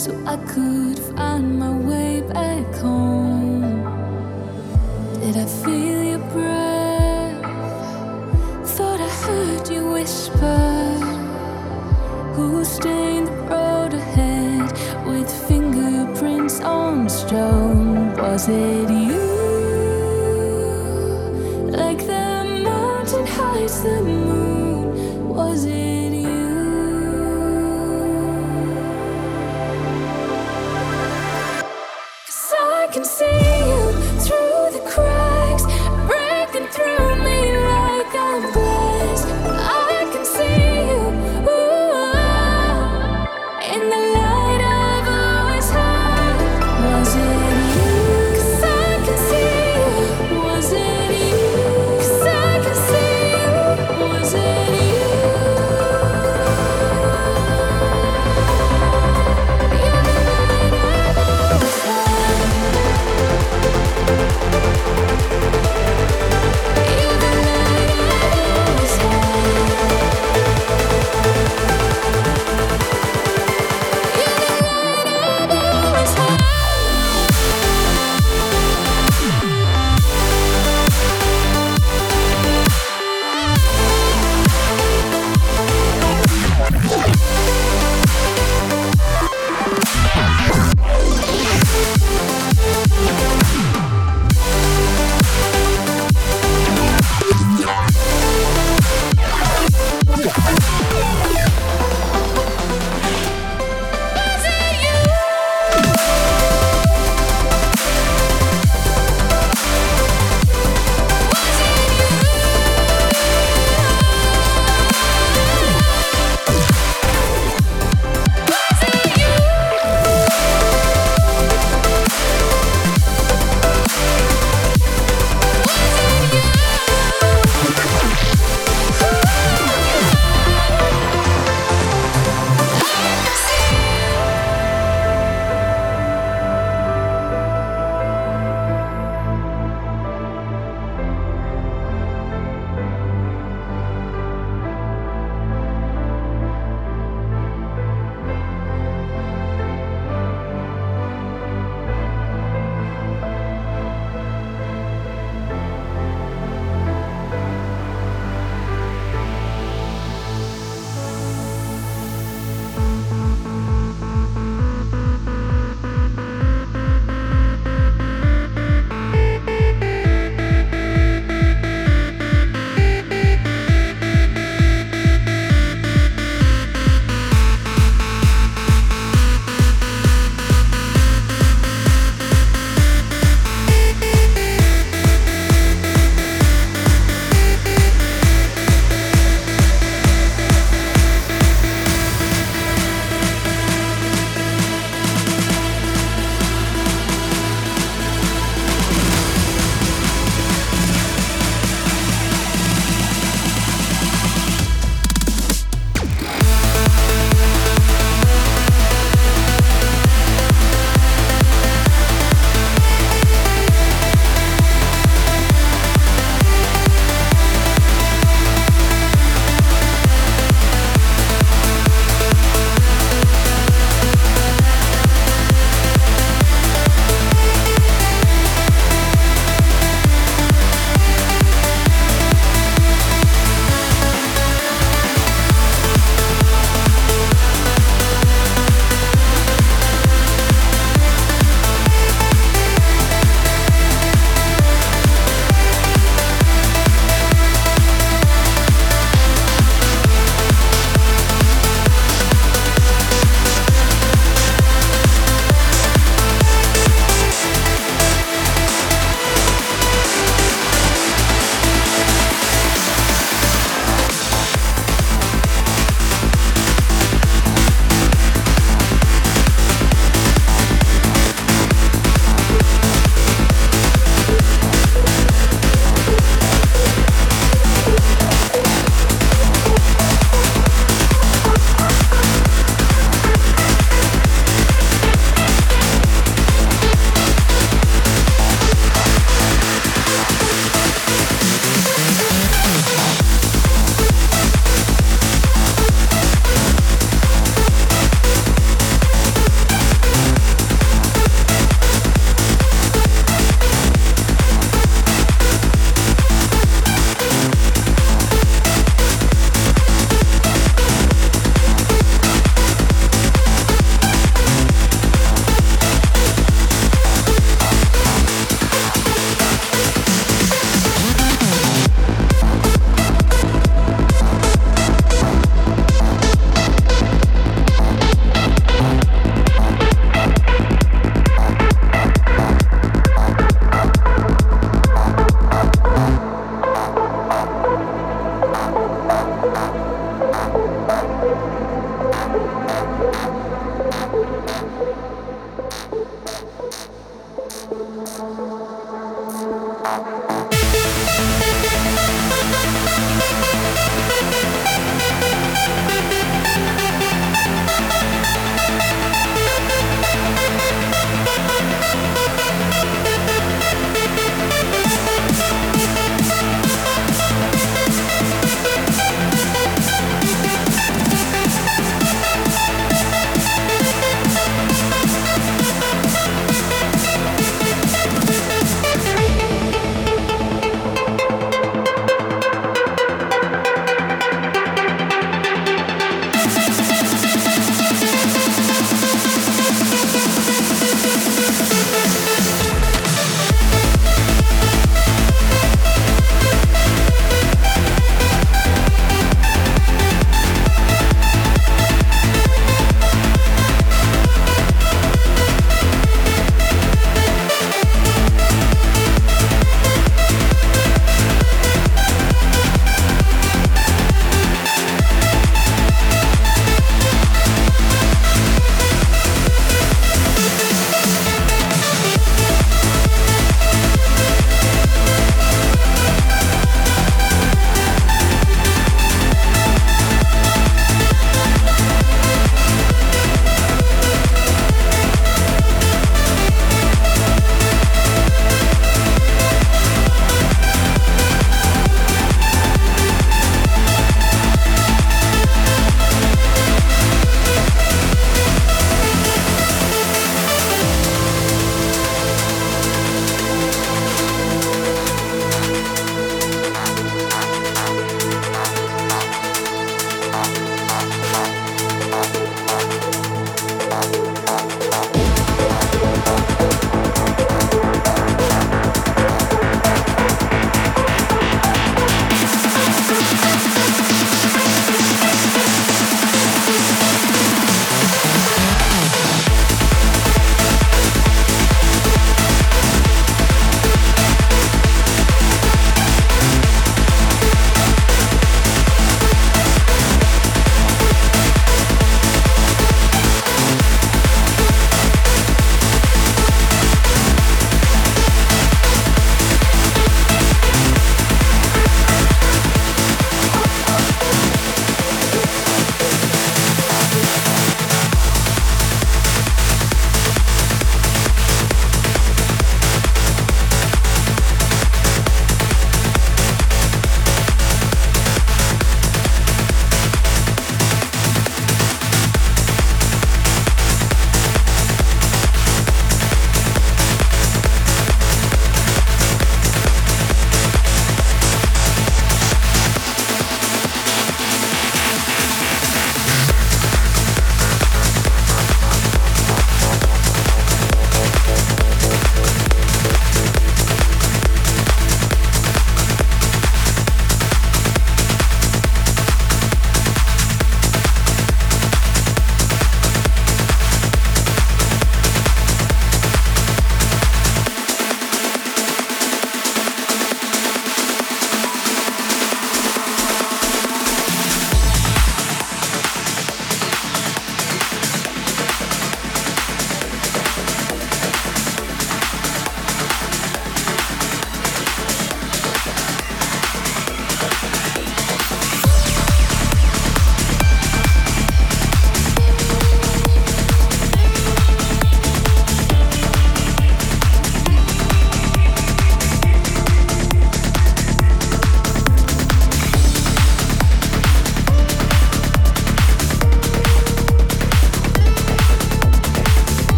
so I could find my way back home.